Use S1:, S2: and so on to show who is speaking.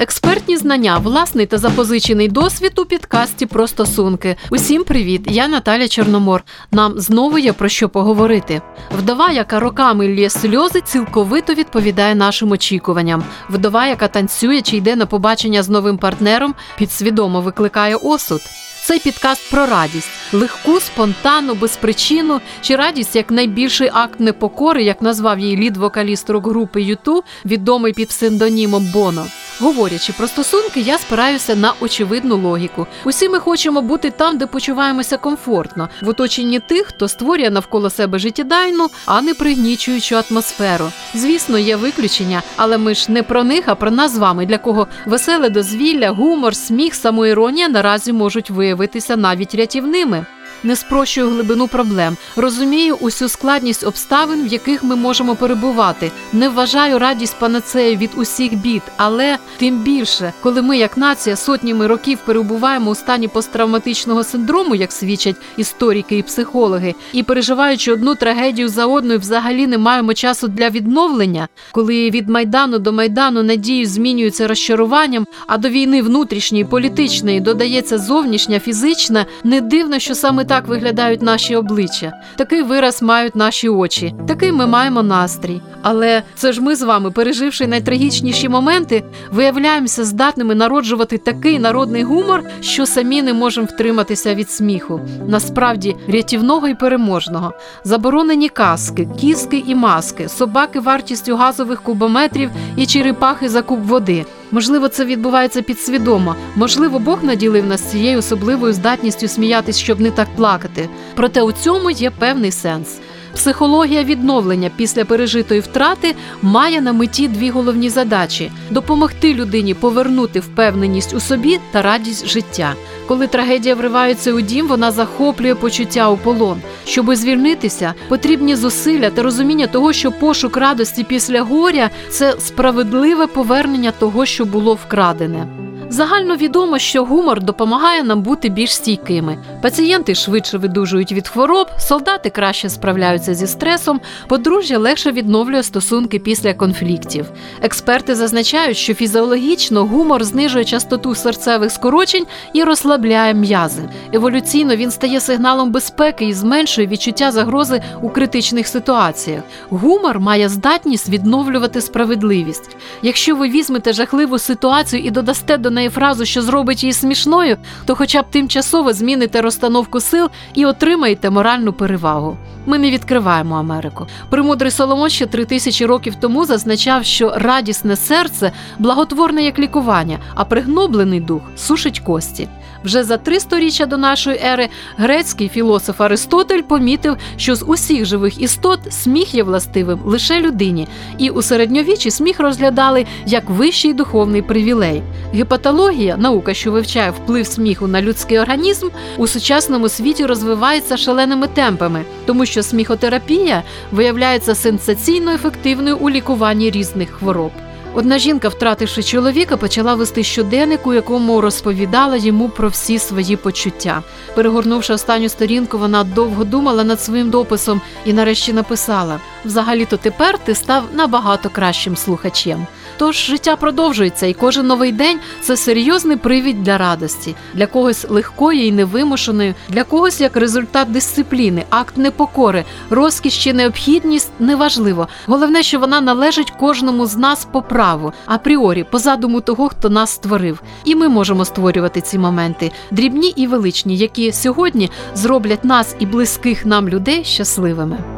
S1: Експертні знання, власний та запозичений досвід у підкасті про стосунки. Усім привіт! Я Наталя Чорномор. Нам знову є про що поговорити. Вдова, яка роками лє сльози, цілковито відповідає нашим очікуванням. Вдова, яка танцює чи йде на побачення з новим партнером, підсвідомо викликає осуд. Цей підкаст про радість, легку, спонтанну, без причину, чи радість як найбільший акт непокори, як назвав її лід-вокаліст рок-групи Юту, відомий під псевдонімом Боно. Говорячи про стосунки, я спираюся на очевидну логіку. Усі ми хочемо бути там, де почуваємося комфортно, в оточенні тих, хто створює навколо себе життєдайну, а не пригнічуючу атмосферу. Звісно, є виключення, але ми ж не про них, а про нас з вами, для кого веселе дозвілля, гумор, сміх, самоіронія наразі можуть виявитися навіть рятівними. Не спрощую глибину проблем, розумію усю складність обставин, в яких ми можемо перебувати. Не вважаю радість панацею від усіх бід, але тим більше, коли ми, як нація, сотнями років перебуваємо у стані посттравматичного синдрому, як свідчать історики і психологи, і переживаючи одну трагедію за одною, взагалі не маємо часу для відновлення, коли від майдану до майдану надії змінюються розчаруванням, а до війни внутрішньої політичної додається зовнішня фізична, не дивно, що саме так виглядають наші обличчя, такий вираз мають наші очі, такий ми маємо настрій. Але це ж ми з вами, переживши найтрагічніші моменти, виявляємося здатними народжувати такий народний гумор, що самі не можемо втриматися від сміху. Насправді рятівного і переможного, заборонені каски, кіски і маски, собаки вартістю газових кубометрів і черепахи за куб води. Можливо, це відбувається підсвідомо. Можливо, Бог наділив нас цією особливою здатністю сміятись, щоб не так плакати. Проте у цьому є певний сенс. Психологія відновлення після пережитої втрати має на меті дві головні задачі: допомогти людині повернути впевненість у собі та радість життя. Коли трагедія вривається у дім, вона захоплює почуття у полон. Щоби звільнитися, потрібні зусилля та розуміння того, що пошук радості після горя це справедливе повернення того, що було вкрадене. Загально відомо, що гумор допомагає нам бути більш стійкими. Пацієнти швидше видужують від хвороб, солдати краще справляються зі стресом, подружжя легше відновлює стосунки після конфліктів. Експерти зазначають, що фізіологічно гумор знижує частоту серцевих скорочень і розслабляє м'язи. Еволюційно він стає сигналом безпеки і зменшує відчуття загрози у критичних ситуаціях. Гумор має здатність відновлювати справедливість. Якщо ви візьмете жахливу ситуацію і додасте до неї фразу, що зробить її смішною, то хоча б тимчасово зміните розстановку сил і отримаєте моральну перевагу. Ми не відкриваємо Америку. Примудрий Соломон ще три тисячі років тому зазначав, що радісне серце благотворне як лікування, а пригноблений дух сушить кості. Вже за три сторіччя до нашої ери грецький філософ Аристотель помітив, що з усіх живих істот сміх є властивим лише людині, і у середньовіччі сміх розглядали як вищий духовний привілей. Гепатологія, наука, що вивчає вплив сміху на людський організм, у сучасному світі розвивається шаленими темпами, тому що сміхотерапія виявляється сенсаційно ефективною у лікуванні різних хвороб. Одна жінка, втративши чоловіка, почала вести щоденник, у якому розповідала йому про всі свої почуття. Перегорнувши останню сторінку, вона довго думала над своїм дописом і нарешті написала: взагалі-то тепер ти став набагато кращим слухачем. Тож життя продовжується, і кожен новий день це серйозний привід для радості, для когось легкої і невимушеної, для когось як результат дисципліни, акт непокори, розкіш чи необхідність неважливо. Головне, що вона належить кожному з нас по праву, апріорі, по задуму того, хто нас створив. І ми можемо створювати ці моменти, дрібні і величні, які сьогодні зроблять нас і близьких нам людей щасливими.